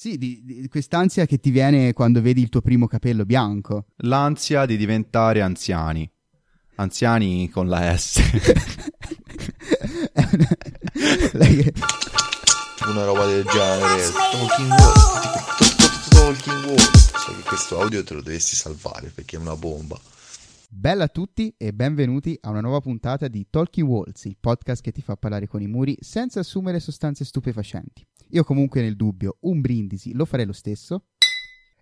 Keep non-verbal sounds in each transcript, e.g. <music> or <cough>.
Sì, di, di quest'ansia che ti viene quando vedi il tuo primo capello bianco. L'ansia di diventare anziani. Anziani con la S. <laughs> una roba del genere. Talking World. Talking World. So che questo audio te lo dovresti salvare perché è una bomba. Bella a tutti e benvenuti a una nuova puntata di Talking Walls, il podcast che ti fa parlare con i muri senza assumere sostanze stupefacenti. Io comunque nel dubbio un brindisi lo farei lo stesso.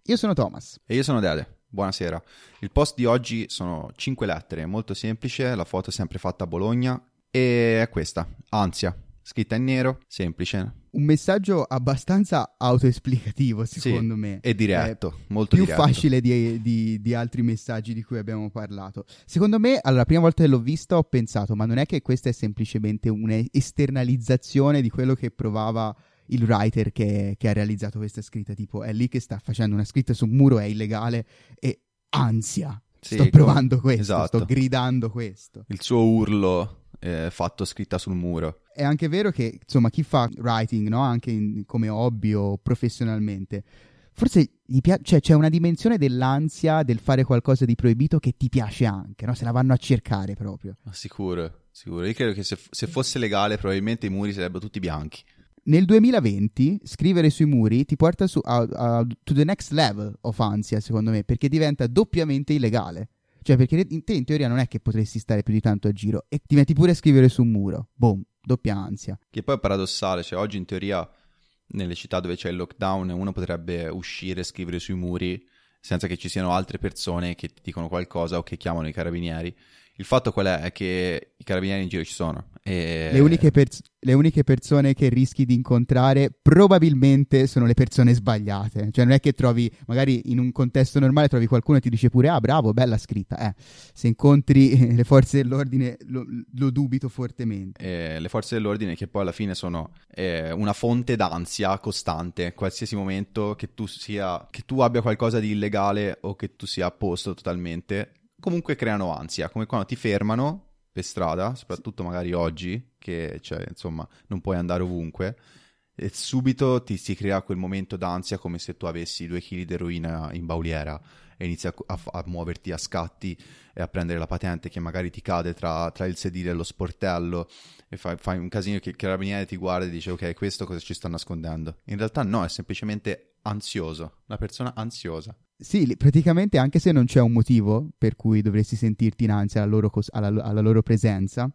Io sono Thomas. E io sono Dede. Buonasera. Il post di oggi sono 5 lettere, molto semplice, la foto è sempre fatta a Bologna e è questa, ansia, scritta in nero, semplice. Un messaggio abbastanza autoesplicativo, secondo sì, me. E diretto, è molto più diretto. facile di, di, di, altri messaggi di cui abbiamo parlato. Secondo me, allora, la prima volta che l'ho vista ho pensato, ma non è che questa è semplicemente un'esternalizzazione di quello che provava il writer che, che, ha realizzato questa scritta, tipo è lì che sta facendo una scritta su un muro, è illegale e ansia. Sì, sto provando come... questo, esatto. sto gridando questo. Il suo urlo eh, fatto scritta sul muro. È anche vero che, insomma, chi fa writing, no? anche in, come hobby o professionalmente, forse gli piace, cioè, c'è una dimensione dell'ansia del fare qualcosa di proibito che ti piace anche, no? Se la vanno a cercare proprio. Ma sicuro, sicuro. Io credo che se, se fosse legale probabilmente i muri sarebbero tutti bianchi. Nel 2020 scrivere sui muri ti porta su, a, a, to the next level of ansia, secondo me, perché diventa doppiamente illegale. Cioè, perché te in teoria non è che potresti stare più di tanto a giro e ti metti pure a scrivere su un muro. Boom, doppia ansia. Che poi è paradossale, cioè oggi in teoria nelle città dove c'è il lockdown uno potrebbe uscire e scrivere sui muri senza che ci siano altre persone che ti dicono qualcosa o che chiamano i carabinieri. Il fatto qual è? È che i carabinieri in giro ci sono. E... Le, uniche pers- le, uniche persone che rischi di incontrare probabilmente sono le persone sbagliate. Cioè non è che trovi, magari in un contesto normale trovi qualcuno e ti dice pure, ah bravo, bella scritta. Eh, se incontri le forze dell'ordine lo, lo dubito fortemente. E le forze dell'ordine che poi alla fine sono eh, una fonte d'ansia costante. Qualsiasi momento che tu sia, che tu abbia qualcosa di illegale o che tu sia a posto totalmente comunque creano ansia, come quando ti fermano per strada, soprattutto magari oggi, che cioè, insomma non puoi andare ovunque, e subito ti si crea quel momento d'ansia come se tu avessi due chili di eroina in bauliera e inizi a, a, a, muoverti a scatti e a prendere la patente che magari ti cade tra, tra il sedile e lo sportello e fai, fai un casino che il carabiniere ti guarda e dice ok questo cosa ci sta nascondendo? In realtà no è semplicemente ansioso una persona ansiosa sì, praticamente anche se non c'è un motivo per cui dovresti sentirti in ansia alla loro, cos- alla, alla loro presenza,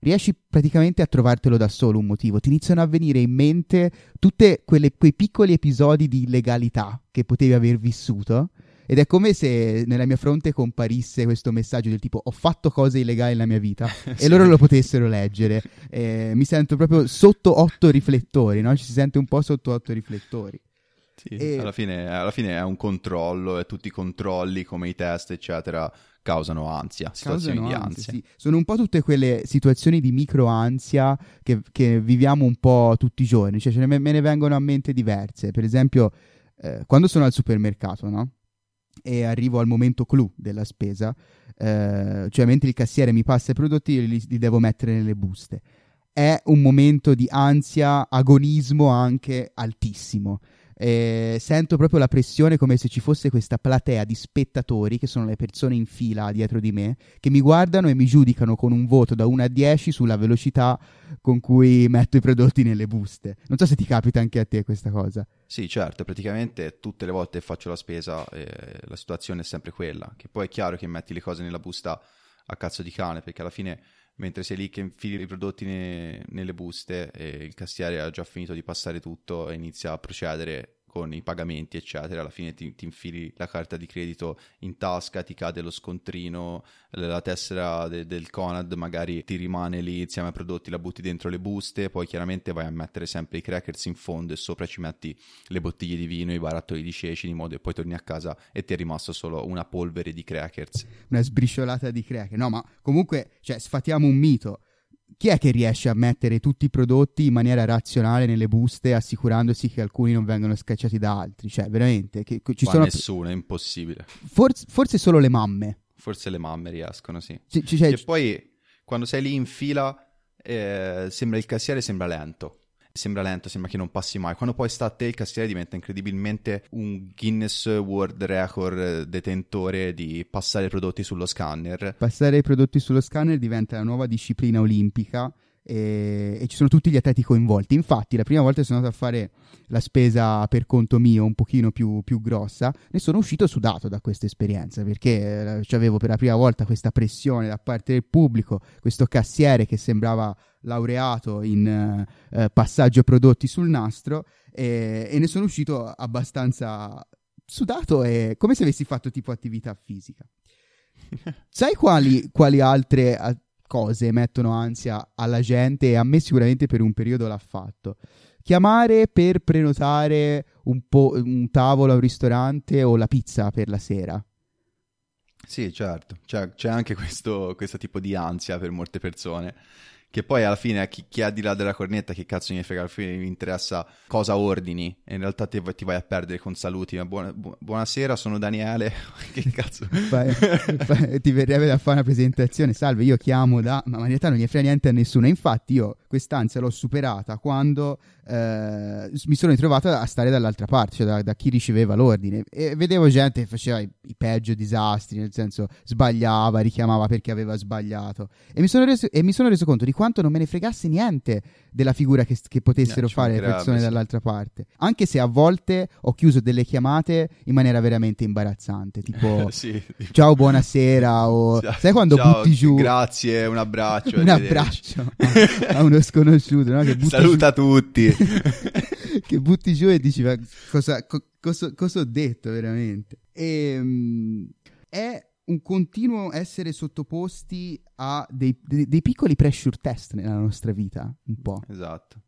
riesci praticamente a trovartelo da solo un motivo. Ti iniziano a venire in mente tutti quei piccoli episodi di illegalità che potevi aver vissuto. Ed è come se nella mia fronte comparisse questo messaggio del tipo ho fatto cose illegali nella mia vita <laughs> sì. e loro lo potessero leggere. Eh, mi sento proprio sotto otto riflettori, no? Ci si sente un po' sotto otto riflettori. Sì, e... alla, fine, alla, fine, è un controllo e tutti i controlli come i test eccetera causano ansia, situazioni causano di ansia. Sì. Sono un po' tutte quelle situazioni di micro ansia che, che viviamo un po' tutti i giorni, cioè me, me ne vengono a mente diverse. Per esempio, eh, quando sono al supermercato, no? E arrivo al momento clou della spesa, eh, cioè mentre il cassiere mi passa i prodotti, io li, li devo mettere nelle buste. È un momento di ansia, agonismo anche altissimo eh, sento proprio la pressione come se ci fosse questa platea di spettatori, che sono le persone in fila dietro di me, che mi guardano e mi giudicano con un voto da 1 a 10 sulla velocità con cui metto i prodotti nelle buste. Non so se ti capita anche a te questa cosa. Sì, certo, praticamente tutte le volte che faccio la spesa eh, la situazione è sempre quella, che poi è chiaro che metti le cose nella busta a cazzo di cane, perché alla fine mentre sei lì che infili i prodotti ne, nelle buste e il cassiere ha già finito di passare tutto e inizia a procedere con i pagamenti, eccetera. Alla fine ti, ti, infili la carta di credito in tasca, ti cade lo scontrino, la tessera de, del Conad magari ti rimane lì insieme ai prodotti, la butti dentro le buste, poi chiaramente vai a mettere sempre i crackers in fondo e sopra ci metti le bottiglie di vino, i barattoli di ceci, di modo che poi torni a casa e ti è rimasto solo una polvere di crackers. Una sbriciolata di crackers. No, ma comunque, cioè, sfatiamo un mito chi è che riesce a mettere tutti i prodotti in maniera razionale nelle buste, assicurandosi che alcuni non vengono scacciati da altri? Cioè, veramente, che, ci Ma sono... nessuno, è impossibile. Forse, forse, solo le mamme. Forse le mamme riescono, sì. C- cioè, e poi, quando sei lì in fila, eh, sembra il cassiere sembra lento. Sembra lento, sembra che non passi mai. Quando poi sta a te il cassiere diventa incredibilmente un Guinness World Record detentore di passare i prodotti sullo scanner. Passare i prodotti sullo scanner diventa la nuova disciplina olimpica e, e, ci sono tutti gli atleti coinvolti. Infatti, la prima volta che sono andato a fare la spesa per conto mio, un pochino più, più grossa, ne sono uscito sudato da questa esperienza perché eh, avevo per la prima volta questa pressione da parte del pubblico, questo cassiere che sembrava laureato in eh, eh passaggio prodotti sul nastro e, e ne sono uscito abbastanza sudato e come se avessi fatto tipo attività fisica. <laughs> Sai quali, quali altre cose mettono ansia alla gente e a me sicuramente per un periodo l'ha fatto. Chiamare per prenotare un, po- un tavolo a un ristorante o la pizza per la sera. Sì, certo, c'è, c'è anche questo, questo tipo di ansia per molte persone che poi alla fine chi, chi è di là della cornetta che cazzo mi frega alla fine mi interessa cosa ordini. E in realtà ti, ti vai a perdere con saluti. Buona, bu- buonasera sono Daniele. <laughs> Che cazzo? Fai, fai, ti verrebbe da fare una presentazione. Salve io chiamo da ma in realtà non gli frega niente a nessuno. Infatti io quest'ansia l'ho superata quando eh, mi sono ritrovato a stare dall'altra parte, cioè da, da, chi riceveva l'ordine. E vedevo gente che faceva i, i, peggio disastri, nel senso sbagliava, richiamava perché aveva sbagliato. E mi, reso, e mi, sono reso, conto di quanto non me ne fregasse niente della figura che, che potessero no, fare le persone sì. dall'altra parte. Anche se a volte ho chiuso delle chiamate in maniera veramente imbarazzante, tipo <laughs> sì, ciao, buonasera, o <laughs> ciao, sai quando ciao, butti giù. Grazie, un abbraccio. <laughs> un abbraccio a uno sconosciuto, no? Saluta giù. tutti. <laughs> che butti giù e dici cosa, co- cosa, cosa, ho detto veramente. E, um, è un continuo essere sottoposti a dei, dei, dei, piccoli pressure test nella nostra vita, un po'. Esatto.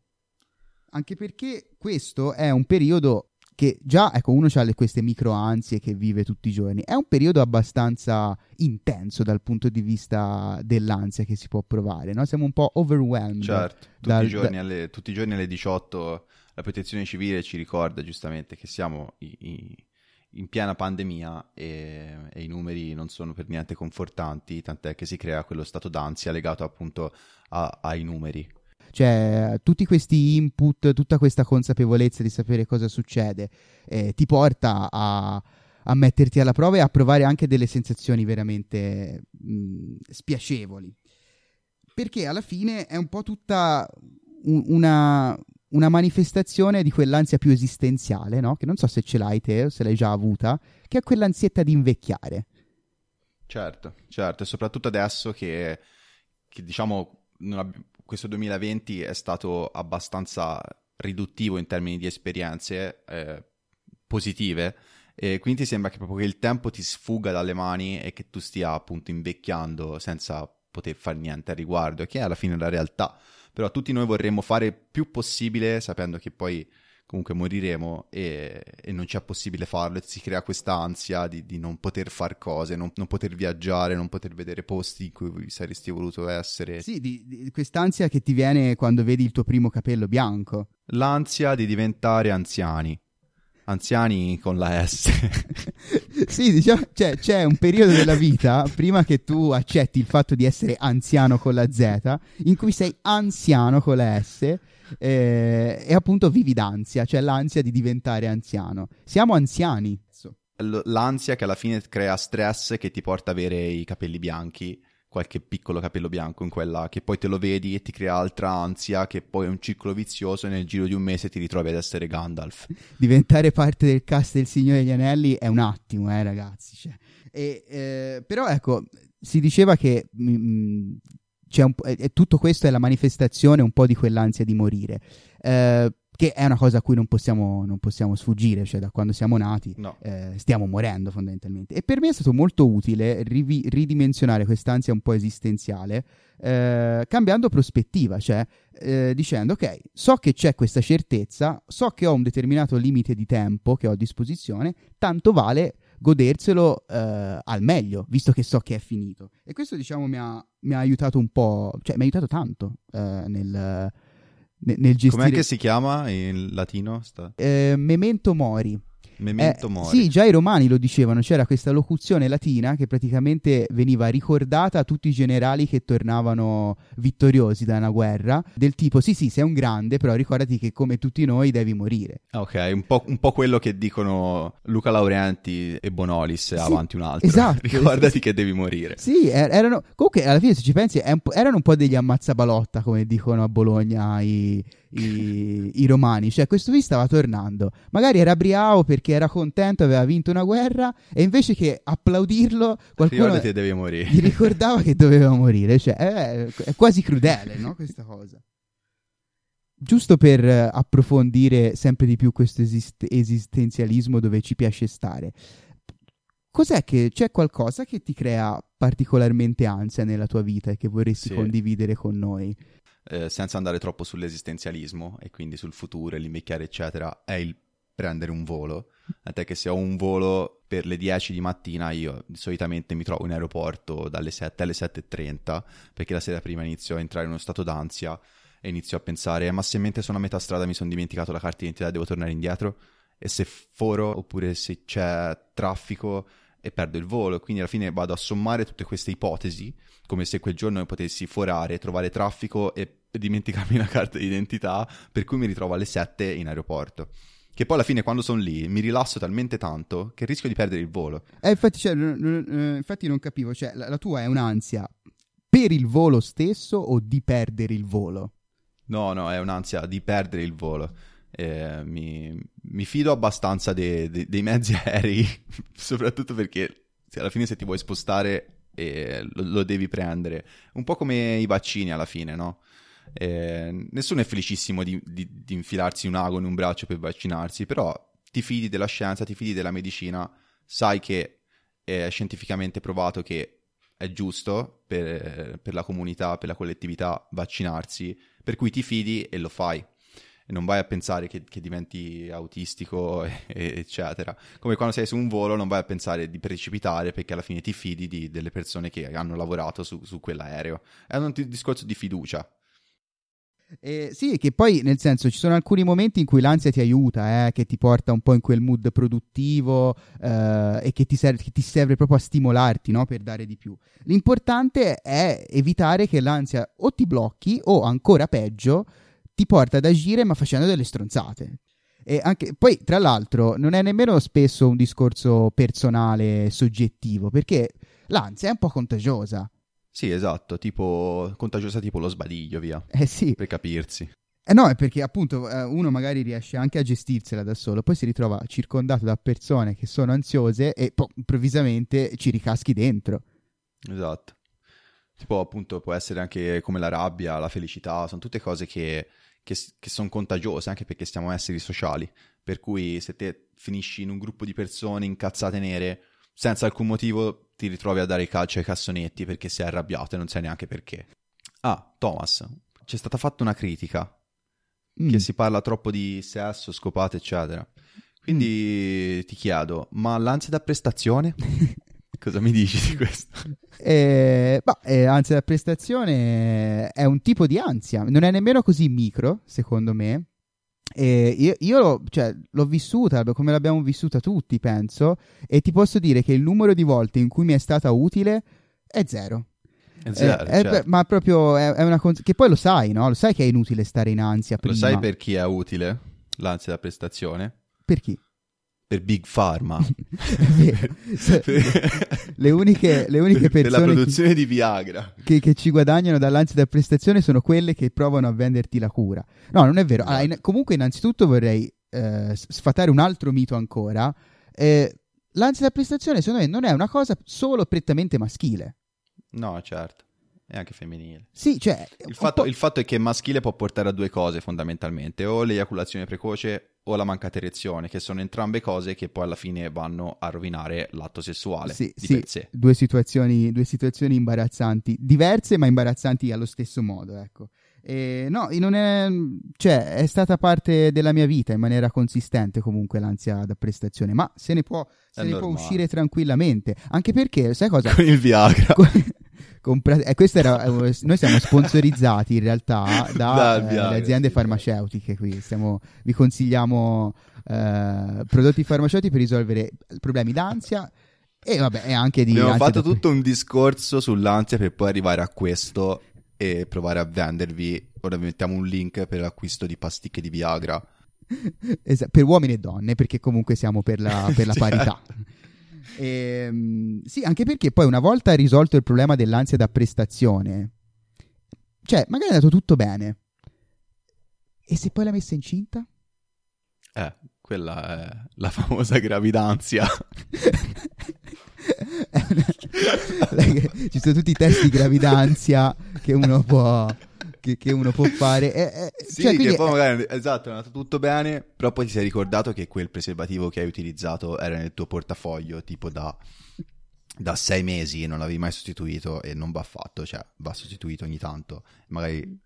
Anche perché questo è un periodo che già, ecco, uno ha queste micro ansie che vive tutti i giorni. È un periodo abbastanza intenso dal punto di vista dell'ansia che si può provare, no? Siamo un po' overwhelmed. Certo, tutti, dal, i, giorni da... alle, tutti i giorni alle 18 la protezione civile ci ricorda giustamente che siamo i, i, in piena pandemia e, e, i numeri non sono per niente confortanti, tant'è che si crea quello stato d'ansia legato appunto a, ai numeri. Cioè, tutti questi input, tutta questa consapevolezza di sapere cosa succede, eh, ti porta a, a, metterti alla prova e a provare anche delle sensazioni veramente mh, spiacevoli. Perché alla fine è un po' tutta un, una, una manifestazione di quell'ansia più esistenziale, no? Che non so se ce l'hai te o se l'hai già avuta, che è quell'ansietta di invecchiare. Certo, certo, e soprattutto adesso che, che diciamo questo 2020 è stato abbastanza riduttivo in termini di esperienze eh, positive e quindi sembra che proprio che il tempo ti sfuga dalle mani e che tu stia appunto invecchiando senza poter fare niente a riguardo, che è alla fine la realtà. Però tutti noi vorremmo fare più possibile sapendo che poi comunque moriremo e, e non c'è possibile farlo e si crea questa ansia di, di non poter fare cose, non, non, poter viaggiare, non poter vedere posti in cui saresti voluto essere. Sì, di, di quest'ansia che ti viene quando vedi il tuo primo capello bianco. L'ansia di diventare anziani anziani con la S. <laughs> sì, diciamo, cioè, c'è un periodo della vita, prima che tu accetti il fatto di essere anziano con la Z, in cui sei anziano con la S eh, e appunto vivi d'ansia, cioè l'ansia di diventare anziano. Siamo anziani. L'ansia che alla fine crea stress che ti porta ad avere i capelli bianchi qualche piccolo capello bianco in quella che poi te lo vedi e ti crea altra ansia che poi è un ciclo vizioso e nel giro di un mese ti ritrovi ad essere Gandalf. <laughs> Diventare parte del cast del Signore degli Anelli è un attimo, eh ragazzi. Cioè. E, eh, però ecco, si diceva che mh, mm, c'è un, eh, tutto questo è la manifestazione un po' di quell'ansia di morire. Eh, che è una cosa a cui non possiamo, non possiamo sfuggire, cioè da quando siamo nati no. eh, stiamo morendo fondamentalmente. E per me è stato molto utile rivi- ridimensionare quest'ansia un po' esistenziale, eh, cambiando prospettiva, cioè eh, dicendo ok, so che c'è questa certezza, so che ho un determinato limite di tempo che ho a disposizione, tanto vale goderselo eh, al meglio, visto che so che è finito. E questo diciamo mi ha, mi ha aiutato un po', cioè mi ha aiutato tanto eh, nel nel gestire... Com'è che si chiama in latino? Sta... Eh, memento mori. Memento Eh, mori. Sì, già i romani lo dicevano, c'era questa locuzione latina che praticamente veniva ricordata a tutti i generali che tornavano vittoriosi da una guerra, del tipo sì sì sei un grande, però ricordati che come tutti noi devi morire. Ok, un po', un po' quello che dicono Luca Laureanti e Bonolis Sì, avanti un altro. esatto. <laughs> Ricordati che devi morire. Sì, er- erano, comunque alla fine se ci pensi erano un po' degli ammazzabalotta come dicono a Bologna i, i- i romani, cioè questo qui stava tornando, magari era briavo perché era contento, aveva vinto una guerra e invece che applaudirlo qualcuno gli ricordava che doveva morire, cioè è, è quasi crudele, no? Questa cosa. Giusto per approfondire sempre di più questo esist- esistenzialismo dove ci piace stare. Cos'è che c'è qualcosa che ti crea particolarmente ansia nella tua vita e che vorresti Sì. condividere con noi? Eh, senza andare troppo sull'esistenzialismo e quindi sul futuro e l'invecchiare, eccetera, è il prendere un volo. Tant'è che se ho un volo per le 10 di mattina, io solitamente mi trovo in aeroporto dalle 7 alle 7.30, perché la sera prima inizio a entrare in uno stato d'ansia e inizio a pensare, ma se mentre sono a metà strada mi sono dimenticato la carta d'identità, devo tornare indietro? E se foro, oppure se c'è traffico e perdo il volo, quindi alla fine vado a sommare tutte queste ipotesi, come se quel giorno potessi forare, trovare traffico e dimenticarmi <laughs> la carta d'identità, per cui mi ritrovo alle 7 in aeroporto. Che poi alla fine quando sono lì mi rilasso talmente tanto che rischio di perdere il volo. Eh, infatti, cioè, eh, infatti non capivo, cioè, la, la tua è un'ansia per il volo stesso o di perdere il volo? No, no, è un'ansia di perdere il volo. Eh, mi, mi fido abbastanza de- de- dei mezzi <laughs> aerei, soprattutto perché alla fine se ti vuoi spostare eh, lo, lo devi prendere. Un po' come i vaccini alla fine, no? Eh, nessuno è felicissimo di, di- di infilarsi un ago in un braccio per vaccinarsi, però ti fidi della scienza, ti fidi della medicina, sai che è scientificamente provato che è giusto per, per la comunità, per la collettività vaccinarsi, per cui ti fidi e lo fai. E non vai a pensare che, che diventi autistico, <laughs> e- e- eccetera. Come quando sei su un volo, non vai a pensare di precipitare perché alla fine ti fidi di- delle persone che hanno lavorato su, su quell'aereo. È un t- discorso di fiducia. Eh, sì, che poi nel senso ci sono alcuni momenti in cui l'ansia ti aiuta, eh, che ti porta un po' in quel mood produttivo eh, e che ti, serve, che ti serve proprio a stimolarti no? per dare di più. L'importante è evitare che l'ansia o ti blocchi o ancora peggio ti porta ad agire ma facendo delle stronzate. E anche, poi, tra l'altro, non è nemmeno spesso un discorso personale, soggettivo, perché l'ansia è un po' contagiosa. Sì, esatto, tipo contagiosa tipo lo sbadiglio, via, Eh sì, per capirsi. Eh no, è perché appunto eh, uno magari riesce anche a gestirsela da solo, poi si ritrova circondato da persone che sono ansiose e poi improvvisamente ci ricaschi dentro. Esatto. Tipo, appunto, può essere anche come la rabbia, la felicità, sono tutte cose che, che, che sono contagiose, anche perché siamo esseri sociali. Per cui se te finisci in un gruppo di persone incazzate nere, senza alcun motivo ti ritrovi a dare calcio ai cassonetti perché sei arrabbiato e non sai neanche perché. Ah, Thomas, c'è stata fatta una critica Mm. che si parla troppo di sesso, scopate, eccetera. Quindi ti chiedo, ma l'ansia da prestazione? <laughs> Cosa mi dici di questo? Eh, bah, eh, ansia da prestazione è un tipo di ansia, non è nemmeno così micro, secondo me. E io io l'ho, cioè, l'ho vissuta come l'abbiamo vissuta tutti, penso, e ti posso dire che il numero di volte in cui mi è stata utile è zero. È zero, Eh, è- certo. ma proprio è, è una cons- che poi lo sai, no? Lo sai che è inutile stare in ansia Lo prima. sai per chi è utile l'ansia da prestazione? Per chi? Per Big Pharma. <laughs> Le uniche, le uniche per la persone che, produzione di Viagra. che- che ci guadagnano dall'ansia da prestazione sono quelle che provano a venderti la cura. No, non è vero. Allora, in- comunque, innanzitutto vorrei eh, sfatare un altro mito ancora. Eh, l'ansia da prestazione, secondo me, non è una cosa solo prettamente maschile. No, certo. E anche femminile. Sì, cioè... Il fatto, il fatto è che maschile può portare a due cose fondamentalmente, o l'eiaculazione precoce o la mancata erezione, che sono entrambe cose che poi alla fine vanno a rovinare l'atto sessuale Sì, di sì, per sé. due situazioni, due situazioni imbarazzanti, diverse ma imbarazzanti allo stesso modo, ecco. E no, non è, cioè, è stata parte della mia vita in maniera consistente comunque l'ansia da prestazione, ma se ne può, se ne può uscire tranquillamente, anche perché, sai cosa? Con il Viagra. Co- compra- eh, questo era, eh, noi siamo sponsorizzati in realtà da Dal eh, aziende farmaceutiche qui. Stiamo- vi consigliamo eh, prodotti farmaceutici per risolvere problemi d'ansia e vabbè, e anche di... Abbiamo fatto tutto un discorso sull'ansia per poi arrivare a questo e provare a vendervi. Ora vi mettiamo un link per l'acquisto di pasticche di Viagra. <laughs> Esa- per uomini e donne, perché comunque siamo per la, per la <laughs> parità. Ehm, sì, anche perché poi una volta risolto il problema dell'ansia da prestazione, cioè, magari è andato tutto bene. E se poi l'ha messa incinta? Eh, quella è la famosa gravidanza. <laughs> Ci sono tutti i test di gravidanza che uno può, che, che uno può fare. E- <laughs> e- Sì, cioè, che poi è- magari, esatto, è andato tutto bene, però poi ti sei ricordato che quel preservativo che hai utilizzato era nel tuo portafoglio tipo da, da sei mesi e non l'avevi mai sostituito e non va fatto, cioè va sostituito ogni tanto, magari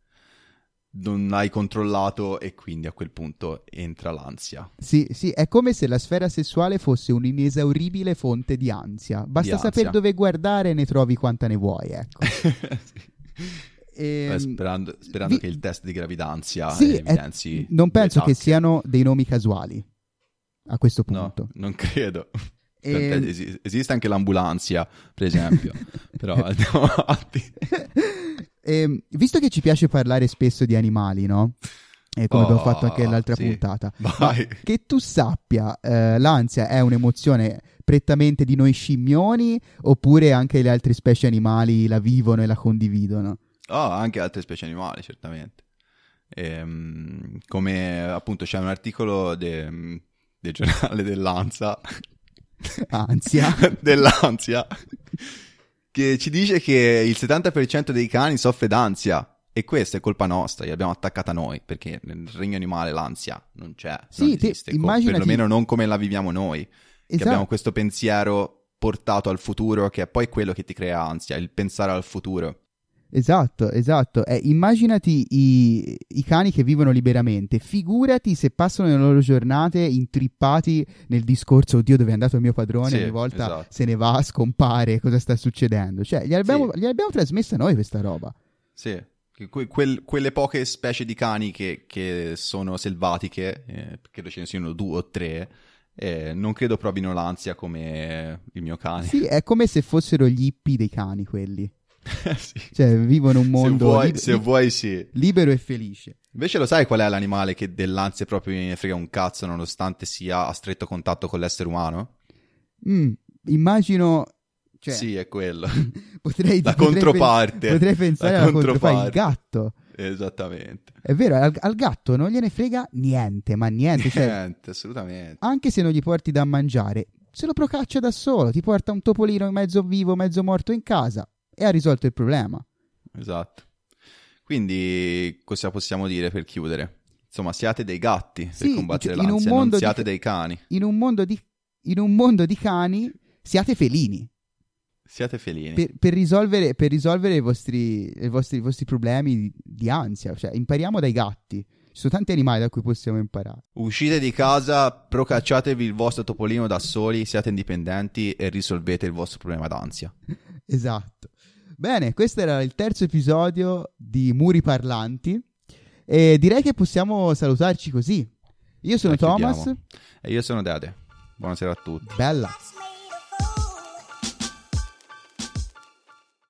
non l'hai controllato e quindi a quel punto entra l'ansia. Sì, sì, è come se la sfera sessuale fosse un'inesauribile fonte di ansia. Basta sapere dove guardare e ne trovi quanta ne vuoi, ecco. <laughs> <laughs> Sì. Ehm, Eh, sperando sperando vi- che il test di gravidanza Sì, è- evidenzi non penso che siano dei nomi casuali a questo No, punto. non credo. <laughs> Ehm, Tant'è, esi- esiste anche l'ambulanza, per esempio. <laughs> Però andiamo avanti. <laughs> Ehm, visto che ci piace parlare spesso di animali, no? E come abbiamo Oh, fatto anche nell'altra sì. puntata. Che tu sappia, eh, l'ansia è un'emozione prettamente di noi scimmioni oppure anche le altre specie animali la vivono e la condividono? Oh, anche altre specie animali, certamente. Ehm, come appunto c'è un articolo de- del giornale <laughs> dell'Anza, Ansia. <laughs> dell'ansia, che ci dice che il 70% dei cani soffre d'ansia. E questa è colpa nostra, l'abbiamo attaccata noi, perché nel regno animale l'ansia non c'è, Sì, non te- esiste, co- immaginati- perlomeno non come la viviamo noi, che Esatto. abbiamo questo pensiero portato al futuro, che è poi quello che ti crea ansia, il pensare al futuro. Esatto, esatto. Eh, immaginati i, i cani che vivono liberamente. Figurati se passano le loro giornate intrippati nel discorso: Oddio, dove è andato il mio padrone? Sì, Ogni volta esatto. se ne va, scompare. Cosa sta succedendo? Cioè, gli abbiamo, Sì. gli abbiamo trasmessa noi questa roba. Sì, que- quel- quelle poche specie di cani che, che sono selvatiche, eh, credo ce ne siano due o tre, eh, non credo provino l'ansia come il mio cane. Sì, è come se fossero gli hippie dei cani quelli. <laughs> Sì. Cioè, vivono un mondo se vuoi, lib- se vuoi sì. libero e felice. Invece lo sai qual è l'animale che dell'ansia proprio ne frega un cazzo nonostante sia a stretto contatto con l'essere umano? Mm, immagino. Cioè, Sì, è quello. <laughs> potrei, La <laughs> potrei controparte. pen- potrei pensare La alla controparte. Il gatto. Esattamente. È vero, al, al gatto non gliene frega niente, ma niente. Cioè, Niente, assolutamente. anche se non gli porti da mangiare, se lo procaccia da solo, ti porta un topolino mezzo vivo, mezzo morto in casa e ha risolto il problema. Esatto. Quindi cosa possiamo dire per chiudere? Insomma, siate dei gatti Sì, per combattere cioè, l'ansia, non di- siate dei cani. In un mondo di, in un mondo di cani, siate felini Siate felini. per, per risolvere, per risolvere i, vostri, i, vostri, i vostri problemi di, di ansia. Cioè, impariamo dai gatti. Ci sono tanti animali da cui possiamo imparare. Uscite di casa, procacciatevi il vostro topolino da soli, siate indipendenti e risolvete il vostro problema d'ansia. <laughs> Esatto. Bene, questo era il terzo episodio di Muri Parlanti. E direi che possiamo salutarci così. Io sono. Thomas. E io sono Dede. Buonasera a tutti. Bella.